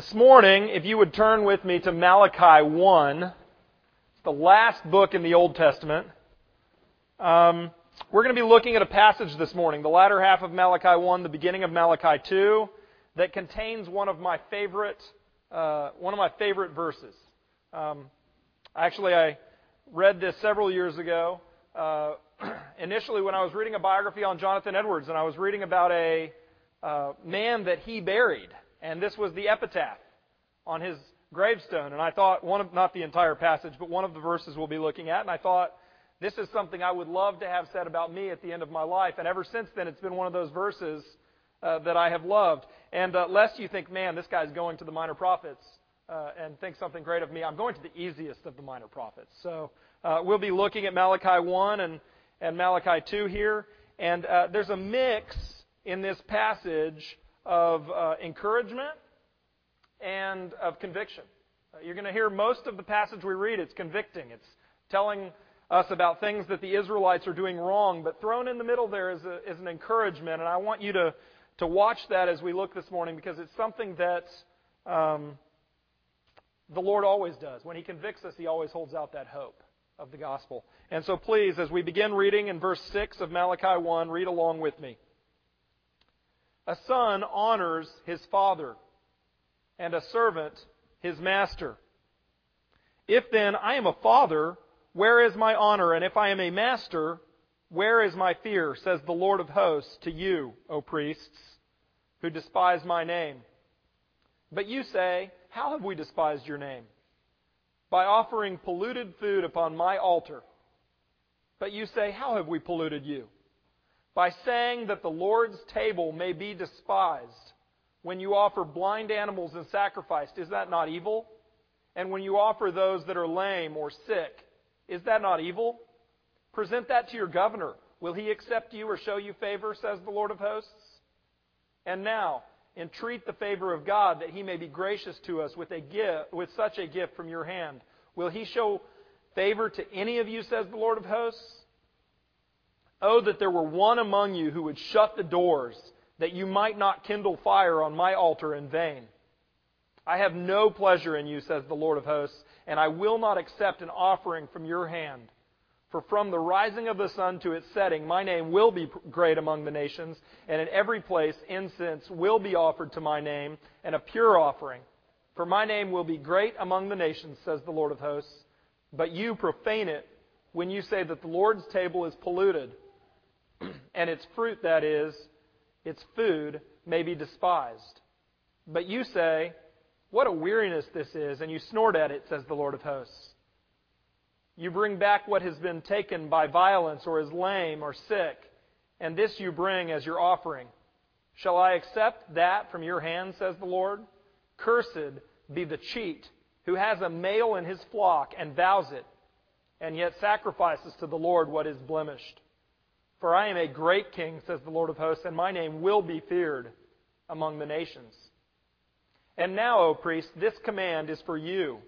This morning, if you would turn with me to Malachi 1, it's the last book in the Old Testament. Um, we're going to be looking at a passage this morning, the latter half of Malachi 1, the beginning of Malachi 2, that contains one of my favorite, uh, one of my favorite verses. Um, actually, I read this several years ago. Uh, initially, when I was reading a biography on Jonathan Edwards, and I was reading about a uh, man that he buried and this was the epitaph on his gravestone. And I thought one of, not the entire passage, but one of the verses we'll be looking at. And I thought, this is something I would love to have said about me at the end of my life. And ever since then, it's been one of those verses uh, that I have loved. And uh, lest you think, man, this guy's going to the minor prophets uh, and think something great of me, I'm going to the easiest of the minor prophets. So uh, we'll be looking at Malachi 1 and, and Malachi 2 here. And uh, there's a mix in this passage of uh, encouragement and of conviction. Uh, you're going to hear most of the passage we read, it's convicting. It's telling us about things that the Israelites are doing wrong, but thrown in the middle there is, a, is an encouragement. And I want you to, to watch that as we look this morning because it's something that um, the Lord always does. When He convicts us, He always holds out that hope of the gospel. And so please, as we begin reading in verse 6 of Malachi 1, read along with me. A son honors his father, and a servant his master. If then I am a father, where is my honor? And if I am a master, where is my fear? Says the Lord of hosts to you, O priests, who despise my name. But you say, How have we despised your name? By offering polluted food upon my altar. But you say, How have we polluted you? By saying that the Lord's table may be despised when you offer blind animals in sacrifice. Is that not evil? And when you offer those that are lame or sick, is that not evil? Present that to your governor. Will he accept you or show you favor, says the Lord of hosts? And now, entreat the favor of God that he may be gracious to us with a gift, with such a gift from your hand. Will he show favor to any of you, says the Lord of hosts? Oh, that there were one among you who would shut the doors, that you might not kindle fire on my altar in vain. I have no pleasure in you, says the Lord of hosts, and I will not accept an offering from your hand. For from the rising of the sun to its setting, my name will be great among the nations, and in every place incense will be offered to my name, and a pure offering. For my name will be great among the nations, says the Lord of hosts. But you profane it when you say that the Lord's table is polluted and its fruit, that is, its food, may be despised. But you say, What a weariness this is, and you snort at it, says the Lord of hosts. You bring back what has been taken by violence or is lame or sick, and this you bring as your offering. Shall I accept that from your hand, says the Lord? Cursed be the cheat who has a male in his flock and vows it, and yet sacrifices to the Lord what is blemished. For I am a great king, says the Lord of hosts, and my name will be feared among the nations. And now, O priest, this command is for you.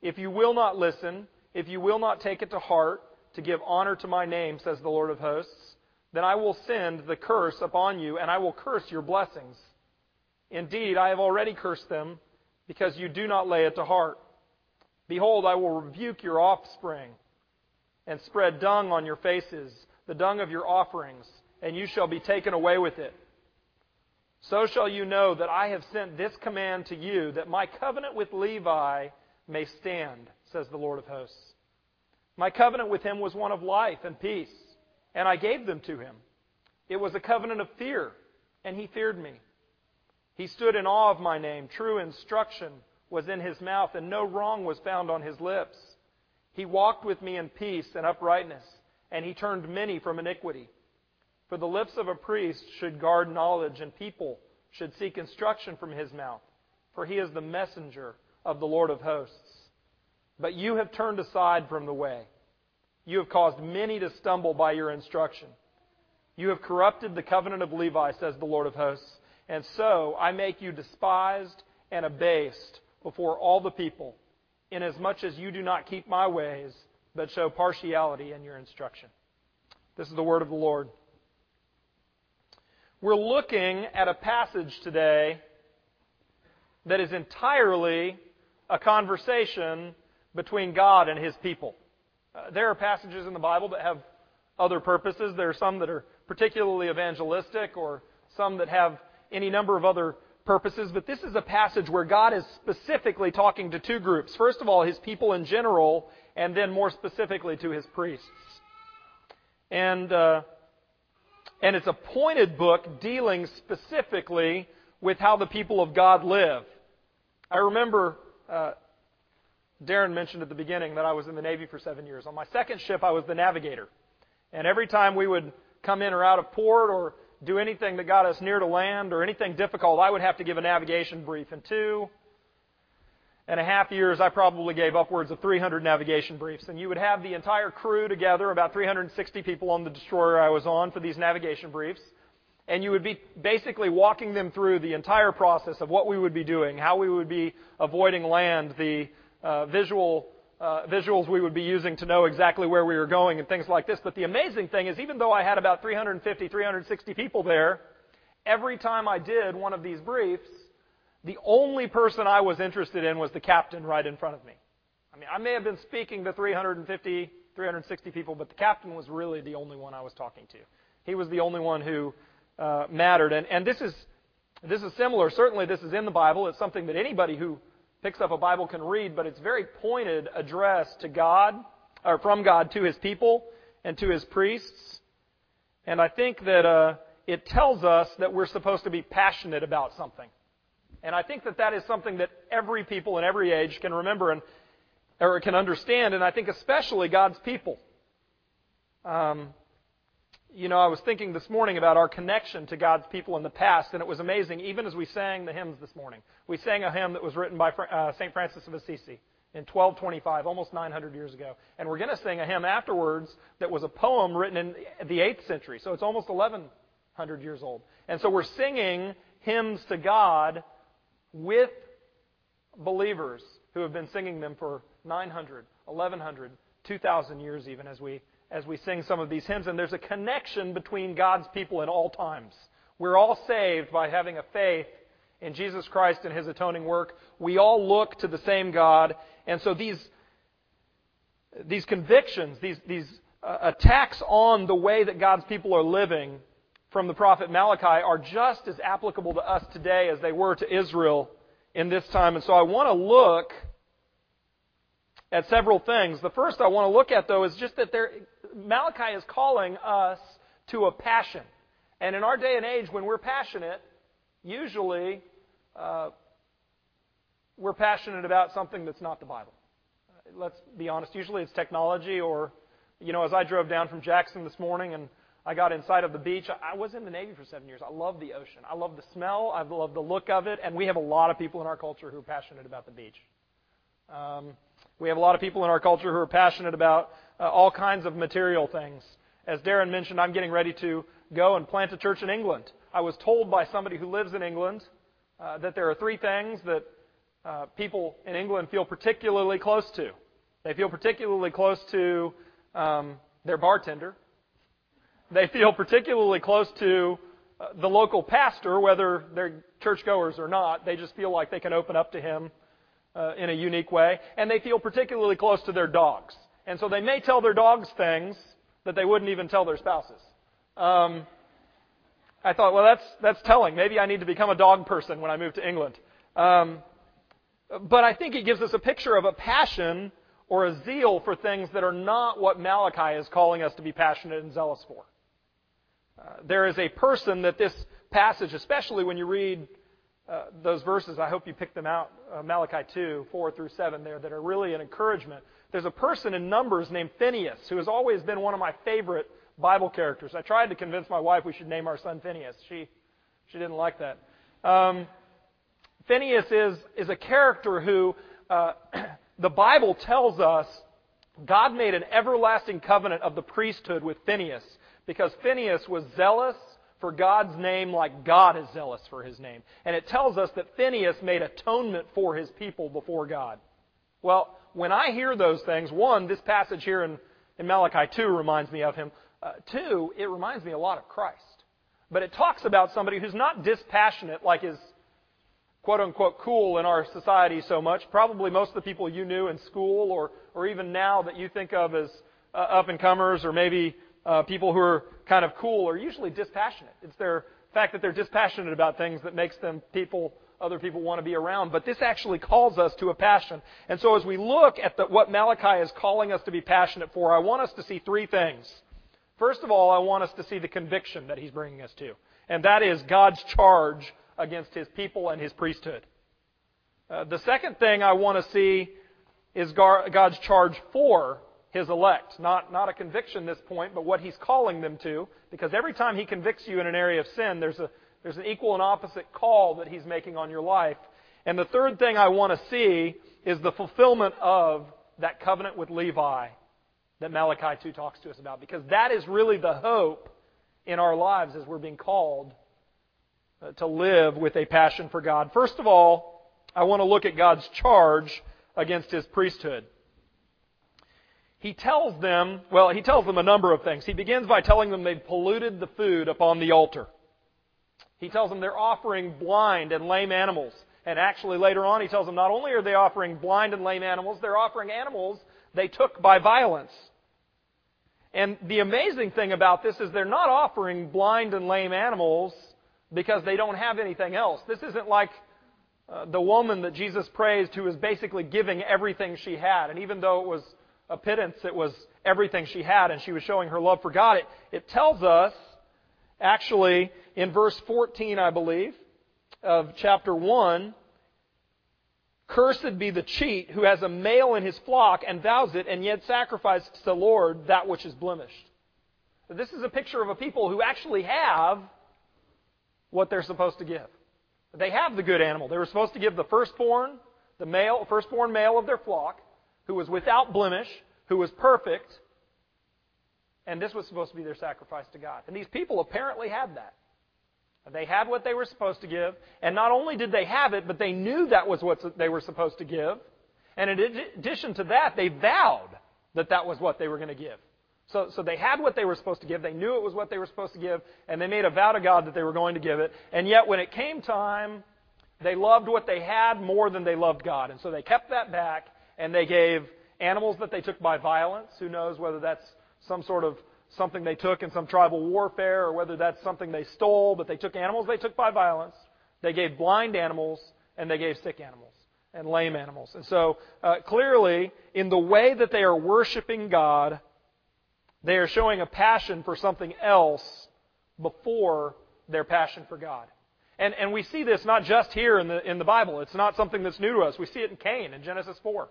If you will not listen, if you will not take it to heart to give honor to my name, says the Lord of hosts, then I will send the curse upon you, and I will curse your blessings. Indeed, I have already cursed them, because you do not lay it to heart. Behold, I will rebuke your offspring, and spread dung on your faces the dung of your offerings, and you shall be taken away with it. So shall you know that I have sent this command to you, that my covenant with Levi may stand, says the Lord of hosts. My covenant with him was one of life and peace, and I gave them to him. It was a covenant of fear, and he feared me. He stood in awe of my name. True instruction was in his mouth, and no wrong was found on his lips. He walked with me in peace and uprightness and he turned many from iniquity. For the lips of a priest should guard knowledge, and people should seek instruction from his mouth, for he is the messenger of the Lord of hosts. But you have turned aside from the way. You have caused many to stumble by your instruction. You have corrupted the covenant of Levi, says the Lord of hosts. And so I make you despised and abased before all the people, inasmuch as you do not keep my ways but show partiality in your instruction. This is the word of the Lord. We're looking at a passage today that is entirely a conversation between God and His people. Uh, there are passages in the Bible that have other purposes. There are some that are particularly evangelistic or some that have any number of other purposes, but this is a passage where God is specifically talking to two groups. First of all, his people in general, and then more specifically to his priests. And, uh, and it's a pointed book dealing specifically with how the people of God live. I remember uh, Darren mentioned at the beginning that I was in the Navy for seven years. On my second ship, I was the navigator. And every time we would come in or out of port or do anything that got us near to land or anything difficult, I would have to give a navigation brief. In two and a half years, I probably gave upwards of 300 navigation briefs. And you would have the entire crew together, about 360 people on the destroyer I was on for these navigation briefs. And you would be basically walking them through the entire process of what we would be doing, how we would be avoiding land, the uh, visual uh, visuals we would be using to know exactly where we were going and things like this. But the amazing thing is, even though I had about 350, 360 people there, every time I did one of these briefs, the only person I was interested in was the captain right in front of me. I mean, I may have been speaking to 350, 360 people, but the captain was really the only one I was talking to. He was the only one who uh, mattered. And, and this is this is similar. Certainly, this is in the Bible. It's something that anybody who picks up a Bible can read, but it's very pointed address to God, or from God to His people and to His priests. And I think that uh, it tells us that we're supposed to be passionate about something. And I think that that is something that every people in every age can remember and or can understand, and I think especially God's people. Um, you know, I was thinking this morning about our connection to God's people in the past, and it was amazing, even as we sang the hymns this morning. We sang a hymn that was written by uh, St. Francis of Assisi in 1225, almost 900 years ago. And we're going to sing a hymn afterwards that was a poem written in the 8th century, so it's almost 1100 years old. And so we're singing hymns to God with believers who have been singing them for 900, 1100, 2000 years even as we as we sing some of these hymns, and there's a connection between God's people in all times. We're all saved by having a faith in Jesus Christ and His atoning work. We all look to the same God, and so these these convictions, these these uh, attacks on the way that God's people are living from the prophet Malachi are just as applicable to us today as they were to Israel in this time. And so I want to look at several things. The first I want to look at, though, is just that there, Malachi is calling us to a passion. And in our day and age, when we're passionate, usually uh, we're passionate about something that's not the Bible. Let's be honest. Usually it's technology, or, you know, as I drove down from Jackson this morning and I got inside of the beach. I was in the Navy for seven years. I love the ocean. I love the smell. I love the look of it. And we have a lot of people in our culture who are passionate about the beach. Um, we have a lot of people in our culture who are passionate about uh, all kinds of material things. As Darren mentioned, I'm getting ready to go and plant a church in England. I was told by somebody who lives in England uh, that there are three things that uh, people in England feel particularly close to. They feel particularly close to um, their bartender. They feel particularly close to uh, the local pastor, whether they're churchgoers or not. They just feel like they can open up to him in a unique way, and they feel particularly close to their dogs. And so they may tell their dogs things that they wouldn't even tell their spouses. Um, I thought, well, that's that's telling. Maybe I need to become a dog person when I move to England. Um, but I think it gives us a picture of a passion or a zeal for things that are not what Malachi is calling us to be passionate and zealous for. Uh, there is a person that this passage, especially when you read uh, those verses, I hope you pick them out, uh, Malachi 2, 4 through 7 there, that are really an encouragement. There's a person in Numbers named Phineas who has always been one of my favorite Bible characters. I tried to convince my wife we should name our son Phineas. She, she didn't like that. Um, Phineas is, is a character who uh, the Bible tells us God made an everlasting covenant of the priesthood with Phineas because Phineas was zealous for God's name like God is zealous for his name. And it tells us that Phineas made atonement for his people before God. Well, when I hear those things, one, this passage here in, in Malachi 2 reminds me of him. Uh, two, it reminds me a lot of Christ. But it talks about somebody who's not dispassionate like his quote unquote cool in our society so much. Probably most of the people you knew in school or, or even now that you think of as uh, up and comers or maybe uh, people who are kind of cool are usually dispassionate. It's their fact that they're dispassionate about things that makes them people other people want to be around. But this actually calls us to a passion. And so as we look at the, what Malachi is calling us to be passionate for, I want us to see three things. First of all, I want us to see the conviction that he's bringing us to. And that is God's charge against his people and his priesthood. Uh, the second thing I want to see is God's charge for his elect. Not, not a conviction this point, but what he's calling them to. Because every time he convicts you in an area of sin, there's, a, there's an equal and opposite call that he's making on your life. And the third thing I want to see is the fulfillment of that covenant with Levi that Malachi 2 talks to us about. Because that is really the hope in our lives as we're being called uh, to live with a passion for God. First of all, I want to look at God's charge against his priesthood. He tells them, well, he tells them a number of things. He begins by telling them they've polluted the food upon the altar. He tells them they're offering blind and lame animals. And actually, later on, he tells them not only are they offering blind and lame animals, they're offering animals they took by violence. And the amazing thing about this is they're not offering blind and lame animals because they don't have anything else. This isn't like uh, the woman that Jesus praised who was basically giving everything she had. And even though it was a pittance, it was everything she had, and she was showing her love for God. It, it tells us, actually, in verse 14, I believe, of chapter 1, Cursed be the cheat who has a male in his flock and vows it, and yet sacrifices to the Lord that which is blemished. This is a picture of a people who actually have what they're supposed to give. They have the good animal. They were supposed to give the firstborn, the male, firstborn male of their flock, who was without blemish, who was perfect, and this was supposed to be their sacrifice to God. And these people apparently had that. They had what they were supposed to give, and not only did they have it, but they knew that was what they were supposed to give. And in addition to that, they vowed that that was what they were going to give. So, so they had what they were supposed to give. They knew it was what they were supposed to give, and they made a vow to God that they were going to give it. And yet, when it came time, they loved what they had more than they loved God. And so they kept that back, and they gave animals that they took by violence. Who knows whether that's some sort of something they took in some tribal warfare or whether that's something they stole, but they took animals they took by violence. They gave blind animals, and they gave sick animals and lame animals. And so, uh, clearly, in the way that they are worshiping God, they are showing a passion for something else before their passion for God. And, and we see this not just here in the, in the Bible. It's not something that's new to us. We see it in Cain in Genesis 4.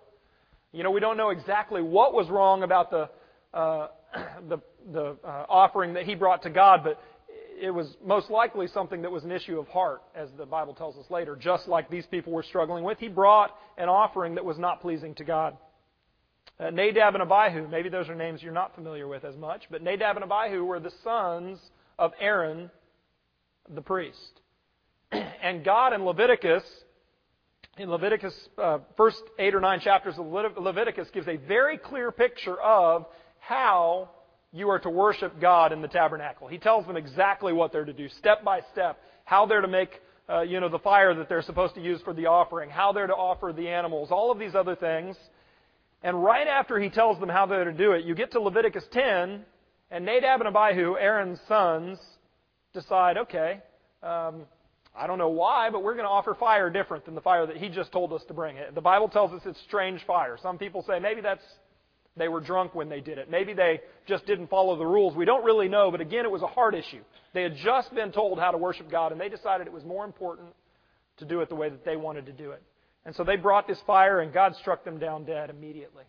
You know, we don't know exactly what was wrong about the, uh, the, the uh, offering that he brought to God, but it was most likely something that was an issue of heart, as the Bible tells us later, just like these people were struggling with. He brought an offering that was not pleasing to God. Uh, Nadab and Abihu, maybe those are names you're not familiar with as much, but Nadab and Abihu were the sons of Aaron, the priest. and God in Leviticus, in Leviticus, uh, first eight or nine chapters of Leviticus, gives a very clear picture of how you are to worship God in the tabernacle. He tells them exactly what they're to do, step by step, how they're to make uh, you know, the fire that they're supposed to use for the offering, how they're to offer the animals, all of these other things. And right after he tells them how they're to do it, you get to Leviticus 10, and Nadab and Abihu, Aaron's sons, decide, okay, um, I don't know why, but we're going to offer fire different than the fire that he just told us to bring. The Bible tells us it's strange fire. Some people say maybe that's they were drunk when they did it. Maybe they just didn't follow the rules. We don't really know, but again, it was a heart issue. They had just been told how to worship God, and they decided it was more important to do it the way that they wanted to do it. And so they brought this fire, and God struck them down dead immediately.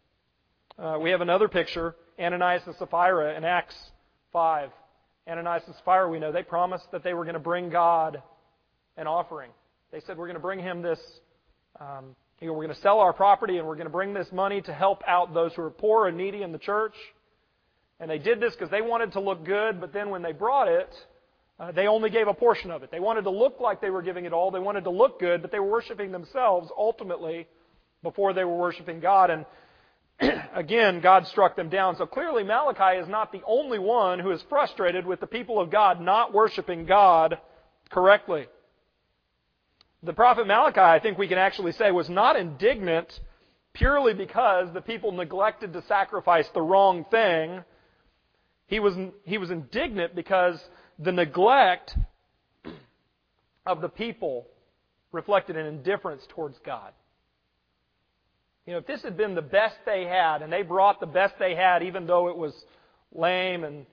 Uh, we have another picture Ananias and Sapphira in Acts 5. Ananias and Sapphira, we know, they promised that they were going to bring God an offering. They said, We're going to bring him this. Um, you know, we're going to sell our property and we're going to bring this money to help out those who are poor and needy in the church. And they did this because they wanted to look good, but then when they brought it, uh, they only gave a portion of it. They wanted to look like they were giving it all. They wanted to look good, but they were worshiping themselves ultimately before they were worshiping God. And again, God struck them down. So clearly, Malachi is not the only one who is frustrated with the people of God not worshiping God correctly. The prophet Malachi, I think we can actually say, was not indignant purely because the people neglected to sacrifice the wrong thing. He was, he was indignant because the neglect of the people reflected an indifference towards God. You know, if this had been the best they had, and they brought the best they had, even though it was lame and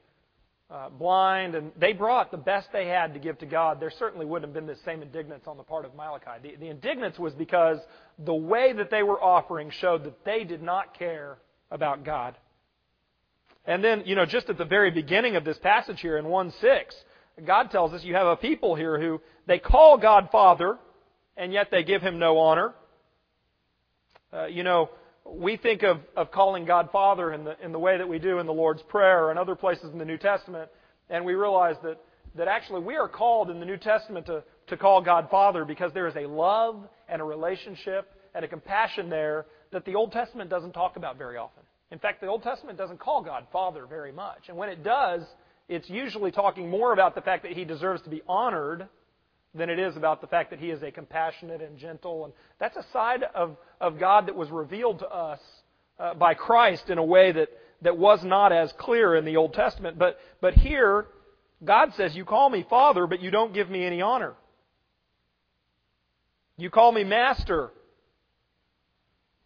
uh, blind, and they brought the best they had to give to God, there certainly wouldn't have been this same indignance on the part of Malachi. The, the indignance was because the way that they were offering showed that they did not care about God. And then, you know, just at the very beginning of this passage here in 1 6, God tells us you have a people here who they call God Father, and yet they give him no honor. Uh, you know, we think of, of calling God Father in the, in the way that we do in the Lord's Prayer and other places in the New Testament, and we realize that, that actually we are called in the New Testament to, to call God Father because there is a love and a relationship and a compassion there that the Old Testament doesn't talk about very often. In fact, the Old Testament doesn't call God Father very much. And when it does, it's usually talking more about the fact that He deserves to be honored than it is about the fact that he is a compassionate and gentle. And that's a side of, of God that was revealed to us uh, by Christ in a way that, that was not as clear in the Old Testament. But, but here, God says, You call me Father, but you don't give me any honor. You call me Master,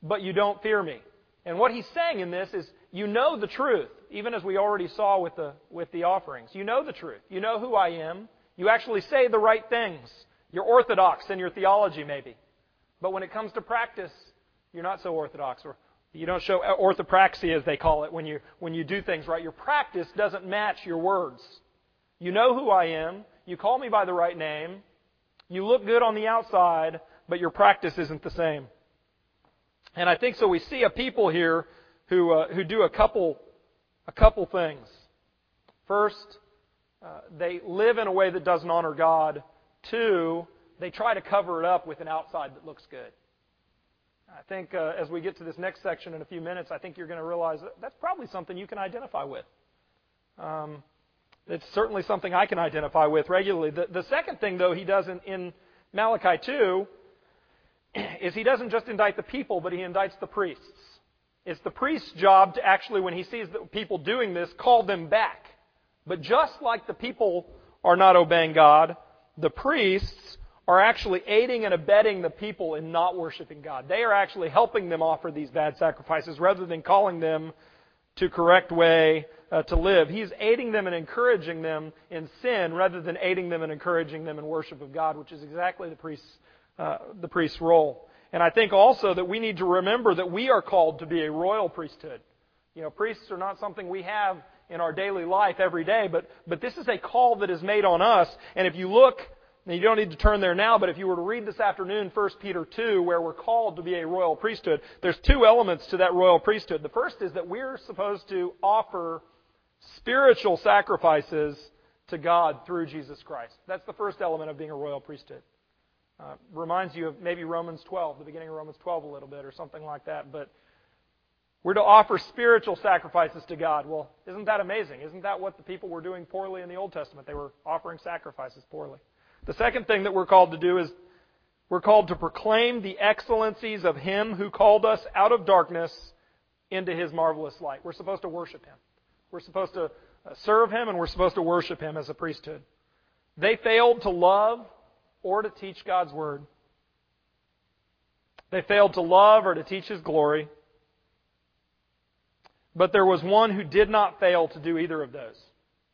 but you don't fear me. And what he's saying in this is, you know the truth, even as we already saw with the, with the offerings. You know the truth. You know who I am. You actually say the right things. You're orthodox in your theology, maybe. But when it comes to practice, you're not so orthodox. Or you don't show orthopraxy, as they call it, when you, when you do things right. Your practice doesn't match your words. You know who I am. You call me by the right name. You look good on the outside, but your practice isn't the same. And I think so. We see a people here who, uh, who do a couple, a couple things. First, uh, they live in a way that doesn't honor God. Two, they try to cover it up with an outside that looks good. I think uh, as we get to this next section in a few minutes, I think you're going to realize that that's probably something you can identify with. Um, it's certainly something I can identify with regularly. The, the second thing, though, he does in, in Malachi 2 is he doesn't just indict the people, but he indicts the priests. It's the priest's job to actually, when he sees the people doing this, call them back. But just like the people are not obeying God, the priests are actually aiding and abetting the people in not worshiping God. They are actually helping them offer these bad sacrifices rather than calling them to correct way uh, to live. He's aiding them and encouraging them in sin rather than aiding them and encouraging them in worship of God, which is exactly the priest's, uh, the priest's role. And I think also that we need to remember that we are called to be a royal priesthood. You know, priests are not something we have in our daily life every day, but, but this is a call that is made on us. And if you look, and you don't need to turn there now, but if you were to read this afternoon 1 Peter 2, where we're called to be a royal priesthood, there's two elements to that royal priesthood. The first is that we're supposed to offer spiritual sacrifices to God through Jesus Christ. That's the first element of being a royal priesthood. Uh, reminds you of maybe Romans 12, the beginning of Romans 12 a little bit, or something like that. But we're to offer spiritual sacrifices to God. Well, isn't that amazing? Isn't that what the people were doing poorly in the Old Testament? They were offering sacrifices poorly. The second thing that we're called to do is we're called to proclaim the excellencies of Him who called us out of darkness into His marvelous light. We're supposed to worship Him. We're supposed to uh, serve Him and we're supposed to worship Him as a priesthood. They failed to love or to teach God's Word. They failed to love or to teach His glory. But there was one who did not fail to do either of those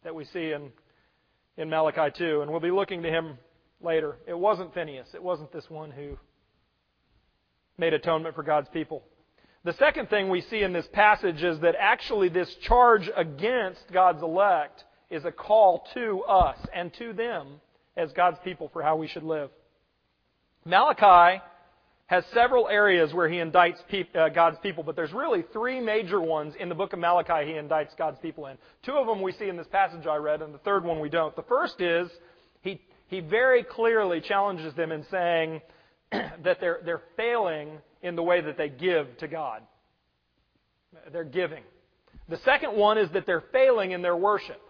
that we see in, in Malachi 2, and we'll be looking to him later. It wasn't Phineas. It wasn't this one who made atonement for God's people. The second thing we see in this passage is that actually this charge against God's elect is a call to us and to them as God's people for how we should live. Malachi has several areas where he indicts uh, God's people, but there's really three major ones in the book of Malachi he indicts God's people in. Two of them we see in this passage I read, and the third one we don't. The first is he, he very clearly challenges them in saying that they're, they're failing in the way that they give to God. They're giving. The second one is that they're failing in their worship.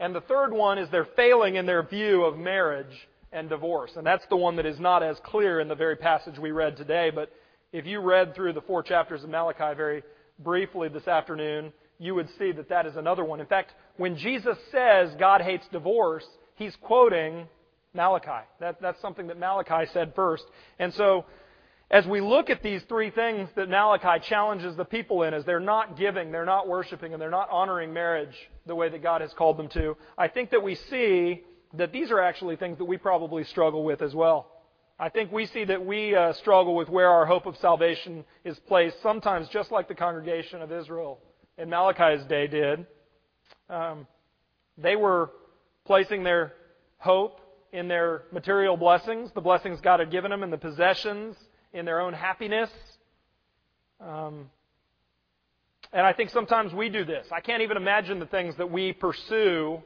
And the third one is they're failing in their view of marriage and divorce. And that's the one that is not as clear in the very passage we read today. But if you read through the four chapters of Malachi very briefly this afternoon, you would see that that is another one. In fact, when Jesus says God hates divorce, he's quoting Malachi. That, that's something that Malachi said first. And so, as we look at these three things that Malachi challenges the people in, as they're not giving, they're not worshiping, and they're not honoring marriage the way that God has called them to, I think that we see that these are actually things that we probably struggle with as well. I think we see that we uh, struggle with where our hope of salvation is placed, sometimes just like the congregation of Israel in Malachi's day did. Um, they were placing their hope in their material blessings, the blessings God had given them, in the possessions, in their own happiness. Um, and I think sometimes we do this. I can't even imagine the things that we pursue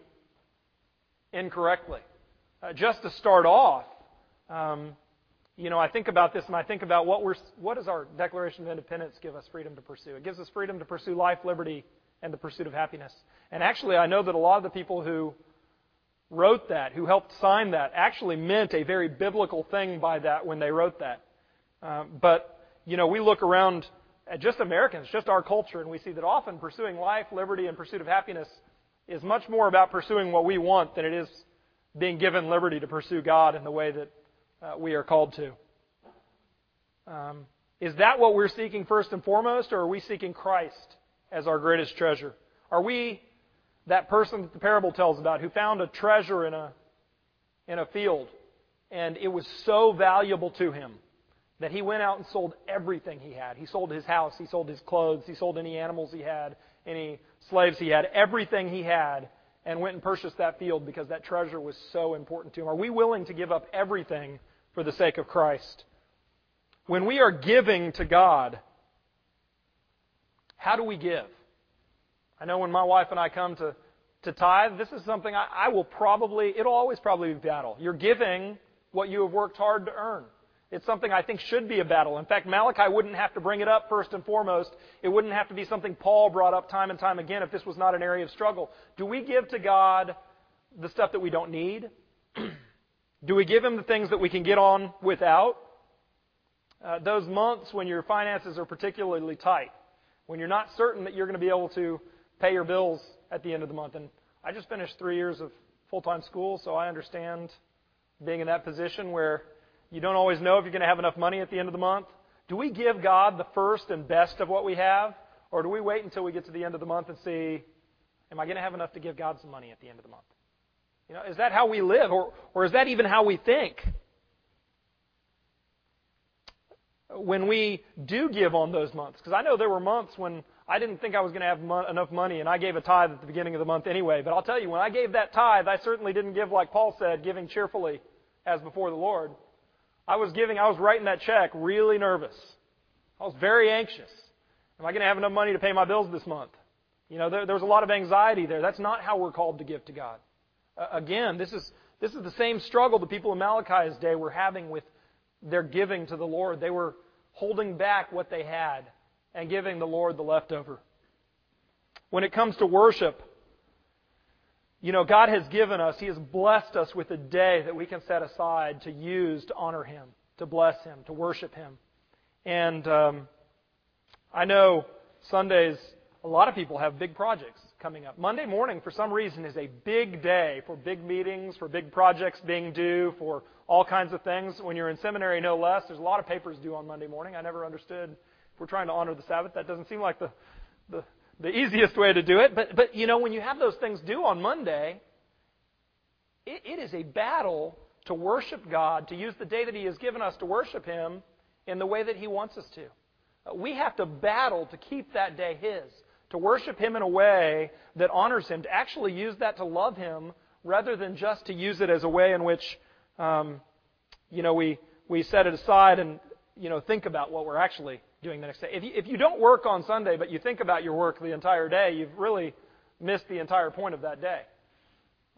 incorrectly. Uh, just to start off, um, you know, I think about this and I think about what we're, what does our Declaration of Independence give us freedom to pursue? It gives us freedom to pursue life, liberty, and the pursuit of happiness. And actually, I know that a lot of the people who wrote that, who helped sign that, actually meant a very biblical thing by that when they wrote that. Um, but, you know, we look around at just Americans, just our culture, and we see that often pursuing life, liberty, and pursuit of happiness is much more about pursuing what we want than it is being given liberty to pursue God in the way that uh, we are called to. Um, is that what we're seeking first and foremost, or are we seeking Christ as our greatest treasure? Are we that person that the parable tells about who found a treasure in a, in a field and it was so valuable to him that he went out and sold everything he had? He sold his house, he sold his clothes, he sold any animals he had, any slaves he had, everything he had, and went and purchased that field because that treasure was so important to him. Are we willing to give up everything for the sake of Christ. When we are giving to God, how do we give? I know when my wife and I come to, to tithe, this is something I, I will probably, it'll always probably be battle. You're giving what you have worked hard to earn. It's something I think should be a battle. In fact, Malachi wouldn't have to bring it up first and foremost. It wouldn't have to be something Paul brought up time and time again if this was not an area of struggle. Do we give to God the stuff that we don't need? Do we give Him the things that we can get on without? Uh, those months when your finances are particularly tight, when you're not certain that you're going to be able to pay your bills at the end of the month. And I just finished three years of full time school, so I understand being in that position where you don't always know if you're going to have enough money at the end of the month. Do we give God the first and best of what we have? Or do we wait until we get to the end of the month and see, am I going to have enough to give God some money at the end of the month? You know, is that how we live, or, or is that even how we think? When we do give on those months, because I know there were months when I didn't think I was going to have mo- enough money, and I gave a tithe at the beginning of the month anyway. But I'll tell you, when I gave that tithe, I certainly didn't give like Paul said, giving cheerfully as before the Lord. I was giving, I was writing that check really nervous. I was very anxious. Am I going to have enough money to pay my bills this month? You know, there, there was a lot of anxiety there. That's not how we're called to give to God. Uh, again, this is, this is the same struggle the people in Malachi's day were having with their giving to the Lord. They were holding back what they had and giving the Lord the leftover. When it comes to worship, you know, God has given us, He has blessed us with a day that we can set aside to use to honor Him, to bless Him, to worship Him. And um, I know Sundays, a lot of people have big projects coming up. Monday morning, for some reason, is a big day for big meetings, for big projects being due, for all kinds of things. When you're in seminary, no less, there's a lot of papers due on Monday morning. I never understood if we're trying to honor the Sabbath. That doesn't seem like the, the, the easiest way to do it. But, but, you know, when you have those things due on Monday, it, it is a battle to worship God, to use the day that He has given us to worship Him in the way that He wants us to. We have to battle to keep that day His to worship Him in a way that honors Him, to actually use that to love Him rather than just to use it as a way in which, um, you know, we, we set it aside and, you know, think about what we're actually doing the next day. If you, if you don't work on Sunday, but you think about your work the entire day, you've really missed the entire point of that day.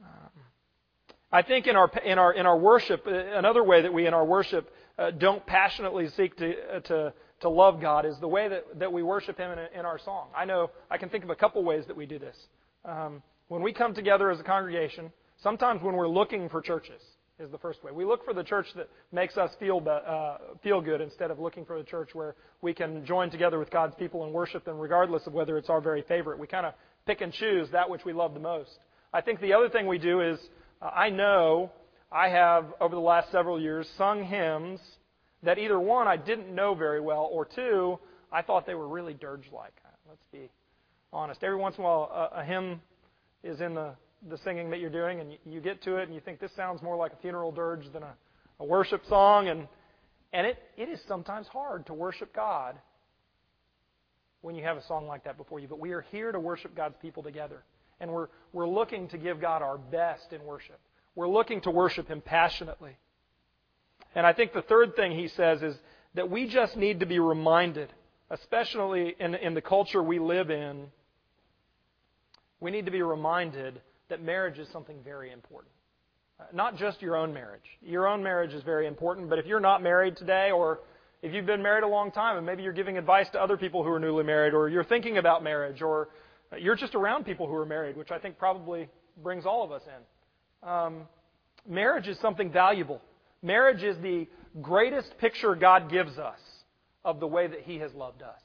Um, I think in our, in our, in our worship, uh, another way that we in our worship uh, don't passionately seek to, uh, to to love God is the way that, that we worship Him in, in our song. I know I can think of a couple ways that we do this. Um, when we come together as a congregation, sometimes when we're looking for churches, is the first way. We look for the church that makes us feel uh, feel good instead of looking for the church where we can join together with God's people and worship them, regardless of whether it's our very favorite. We kind of pick and choose that which we love the most. I think the other thing we do is uh, I know I have over the last several years sung hymns that either one I didn't know very well, or two I thought they were really dirge-like. Let's be honest. Every once in a while, a, a hymn is in the the singing that you're doing, and you, get to it, and you think this sounds more like a funeral dirge than a, a worship song, and and it, it is sometimes hard to worship God when you have a song like that before you. But we are here to worship God's people together. And we're, we're looking to give God our best in worship. We're looking to worship Him passionately. And I think the third thing he says is that we just need to be reminded, especially in, in the culture we live in, we need to be reminded that marriage is something very important. Uh, not just your own marriage. Your own marriage is very important, but if you're not married today, or if you've been married a long time and maybe you're giving advice to other people who are newly married, or you're thinking about marriage, or you're just around people who are married, which I think probably brings all of us in. Um, marriage is something valuable. Marriage is the greatest picture God gives us of the way that He has loved us.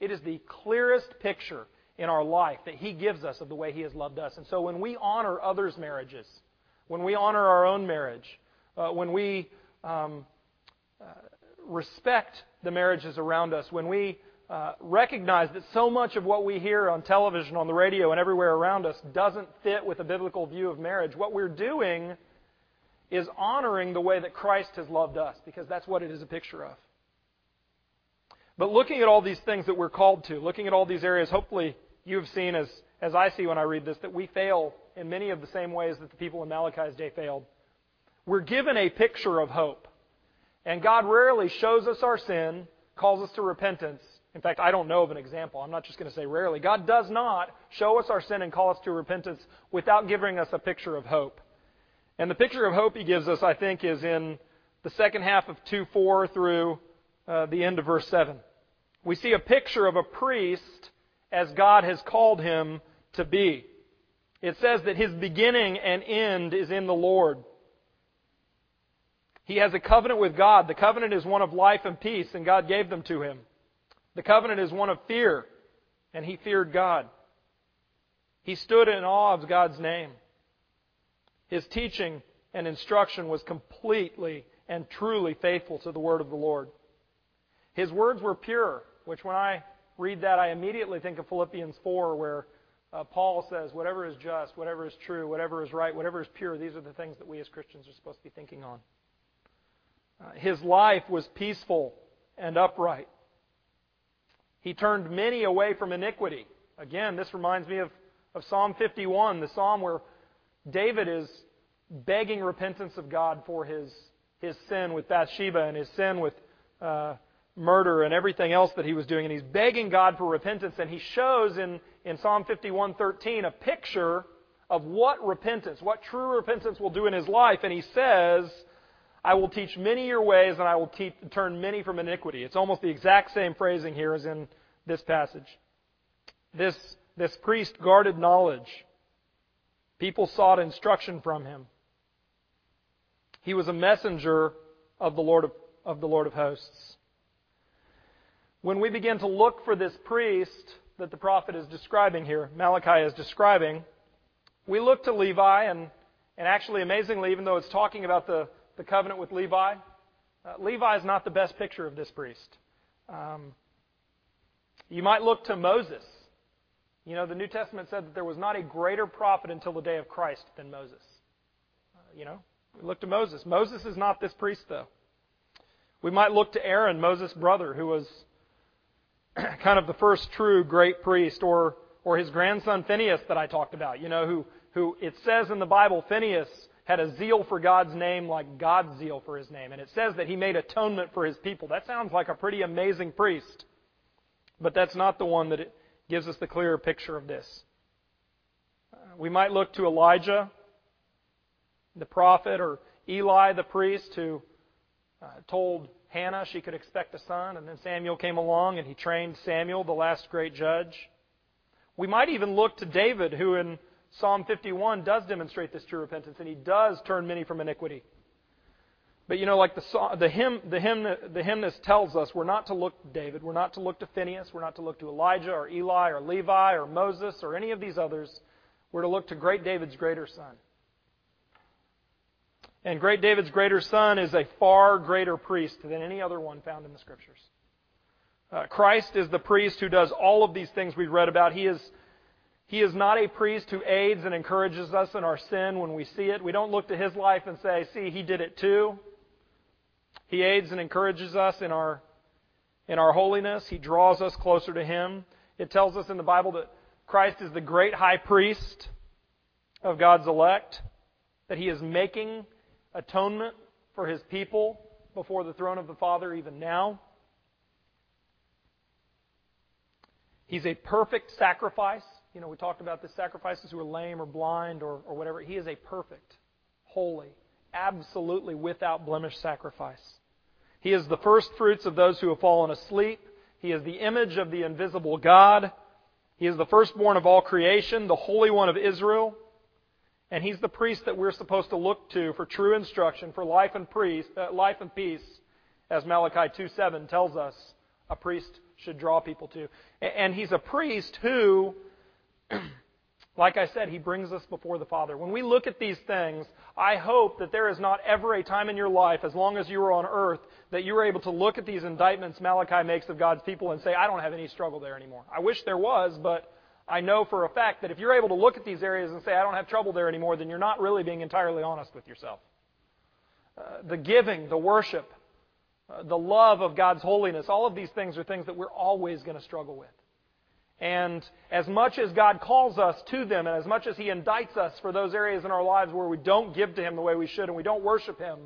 It is the clearest picture in our life that He gives us of the way He has loved us. And so when we honor others' marriages, when we honor our own marriage, uh, when we um, uh, respect the marriages around us, when we uh, recognize that so much of what we hear on television, on the radio, and everywhere around us doesn't fit with a biblical view of marriage, what we're doing is honoring the way that Christ has loved us, because that's what it is a picture of. But looking at all these things that we're called to, looking at all these areas, hopefully you have seen, as, as I see when I read this, that we fail in many of the same ways that the people in Malachi's day failed. We're given a picture of hope. And God rarely shows us our sin, calls us to repentance. In fact, I don't know of an example. I'm not just going to say rarely. God does not show us our sin and call us to repentance without giving us a picture of hope. And the picture of hope he gives us, I think, is in the second half of 2 4 through uh, the end of verse 7. We see a picture of a priest as God has called him to be. It says that his beginning and end is in the Lord. He has a covenant with God. The covenant is one of life and peace, and God gave them to him. The covenant is one of fear, and he feared God. He stood in awe of God's name. His teaching and instruction was completely and truly faithful to the word of the Lord. His words were pure, which when I read that, I immediately think of Philippians 4, where uh, Paul says, Whatever is just, whatever is true, whatever is right, whatever is pure, these are the things that we as Christians are supposed to be thinking on. Uh, his life was peaceful and upright. He turned many away from iniquity. Again, this reminds me of, of Psalm 51, the psalm where David is begging repentance of God for his, his sin with Bathsheba and his sin with uh, murder and everything else that he was doing, and he's begging God for repentance. And he shows in, in Psalm 51:13 a picture of what repentance, what true repentance will do in his life. And he says, I will teach many your ways, and I will turn many from iniquity. It's almost the exact same phrasing here as in this passage. This, this priest guarded knowledge. People sought instruction from him. He was a messenger of the Lord of, of the Lord of hosts. When we begin to look for this priest that the prophet is describing here, Malachi is describing, we look to Levi, and, and actually, amazingly, even though it's talking about the, the covenant with Levi, uh, Levi is not the best picture of this priest. Um, you might look to Moses. You know, the New Testament said that there was not a greater prophet until the day of Christ than Moses. Uh, you know, we look to Moses. Moses is not this priest, though. We might look to Aaron, Moses' brother, who was kind of the first true great priest, or, or his grandson Phineas that I talked about, you know, who, who it says in the Bible, Phineas had a zeal for God's name like God's zeal for his name. And it says that he made atonement for his people. That sounds like a pretty amazing priest. But that's not the one that gives us the clearer picture of this. We might look to Elijah, the prophet, or Eli, the priest, who uh, told Hannah she could expect a son, and then Samuel came along and he trained Samuel, the last great judge. We might even look to David, who in Psalm 51 does demonstrate this true repentance, and he does turn many from iniquity. But you know, like the, the, hymn, the, hymn, the hymnist tells us, we're not to look to David, we're not to look to Phineas, we're not to look to Elijah or Eli or Levi or Moses or any of these others. We're to look to great David's greater son. And great David's greater son is a far greater priest than any other one found in the Scriptures. Uh, Christ is the priest who does all of these things we've read about. He is, he is not a priest who aids and encourages us in our sin when we see it. We don't look to his life and say, see, he did it too. He aids and encourages us in our, in our holiness. He draws us closer to him. It tells us in the Bible that Christ is the great high priest of God's elect, that he is making atonement for his people before the throne of the Father even now. He's a perfect sacrifice. You know, we talked about the sacrifices who are lame or blind or, or whatever. He is a perfect, holy, absolutely without blemish sacrifice. He is the first fruits of those who have fallen asleep. He is the image of the invisible God. He is the firstborn of all creation, the Holy One of Israel. And he's the priest that we're supposed to look to for true instruction, for life and, priest, uh, life and peace, as Malachi 2.7 tells us a priest should draw people to. And he's a priest who, like I said, he brings us before the Father. When we look at these things, I hope that there is not ever a time in your life, as long as you are on earth, that you are able to look at these indictments Malachi makes of God's people and say, I don't have any struggle there anymore. I wish there was, but I know for a fact that if you're able to look at these areas and say, I don't have trouble there anymore, then you're not really being entirely honest with yourself. Uh, the giving, the worship, uh, the love of God's holiness, all of these things are things that we're always going to struggle with. And as much as God calls us to them, and as much as He indicts us for those areas in our lives where we don't give to Him the way we should and we don't worship Him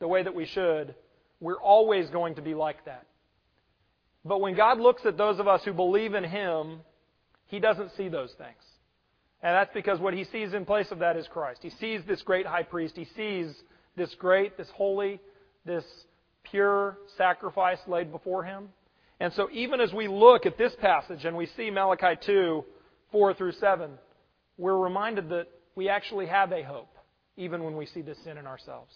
the way that we should, we're always going to be like that. But when God looks at those of us who believe in Him, He doesn't see those things. And that's because what He sees in place of that is Christ. He sees this great high priest. He sees this great, this holy, this pure sacrifice laid before him. And so, even as we look at this passage and we see Malachi 2 4 through 7, we're reminded that we actually have a hope, even when we see this sin in ourselves.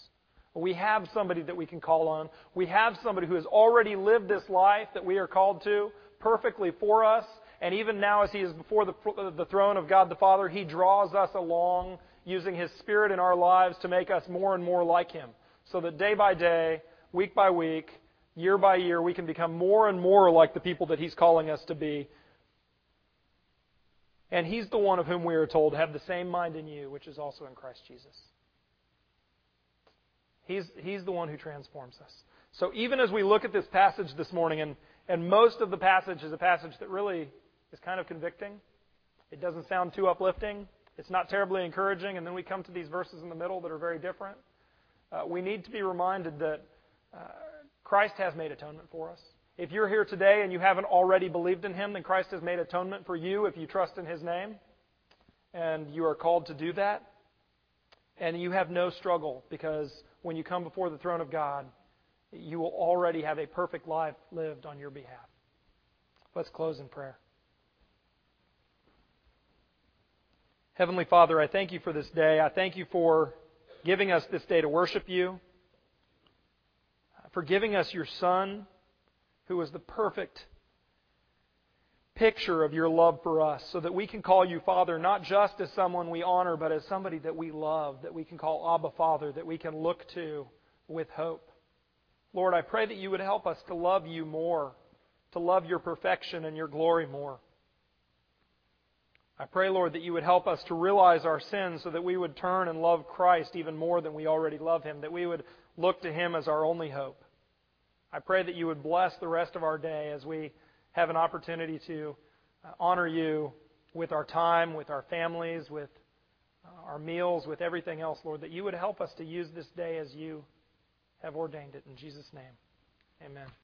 We have somebody that we can call on. We have somebody who has already lived this life that we are called to perfectly for us. And even now, as he is before the, the throne of God the Father, he draws us along using his Spirit in our lives to make us more and more like him. So that day by day, week by week, year by year, we can become more and more like the people that He's calling us to be. And He's the one of whom we are told, have the same mind in you, which is also in Christ Jesus. He's, he's the one who transforms us. So even as we look at this passage this morning, and, and most of the passage is a passage that really is kind of convicting, it doesn't sound too uplifting, it's not terribly encouraging, and then we come to these verses in the middle that are very different. Uh, we need to be reminded that uh, Christ has made atonement for us. If you're here today and you haven't already believed in Him, then Christ has made atonement for you if you trust in His name. And you are called to do that. And you have no struggle because when you come before the throne of God, you will already have a perfect life lived on your behalf. Let's close in prayer. Heavenly Father, I thank you for this day. I thank you for giving us this day to worship you for giving us your Son, who is the perfect picture of your love for us, so that we can call you Father not just as someone we honor, but as somebody that we love, that we can call Abba Father, that we can look to with hope. Lord, I pray that you would help us to love you more, to love your perfection and your glory more. I pray, Lord, that you would help us to realize our sins so that we would turn and love Christ even more than we already love him, that we would look to Him as our only hope. I pray that you would bless the rest of our day as we have an opportunity to uh, honor you with our time, with our families, with uh, our meals, with everything else, Lord, that you would help us to use this day as you have ordained it. In Jesus' name, amen.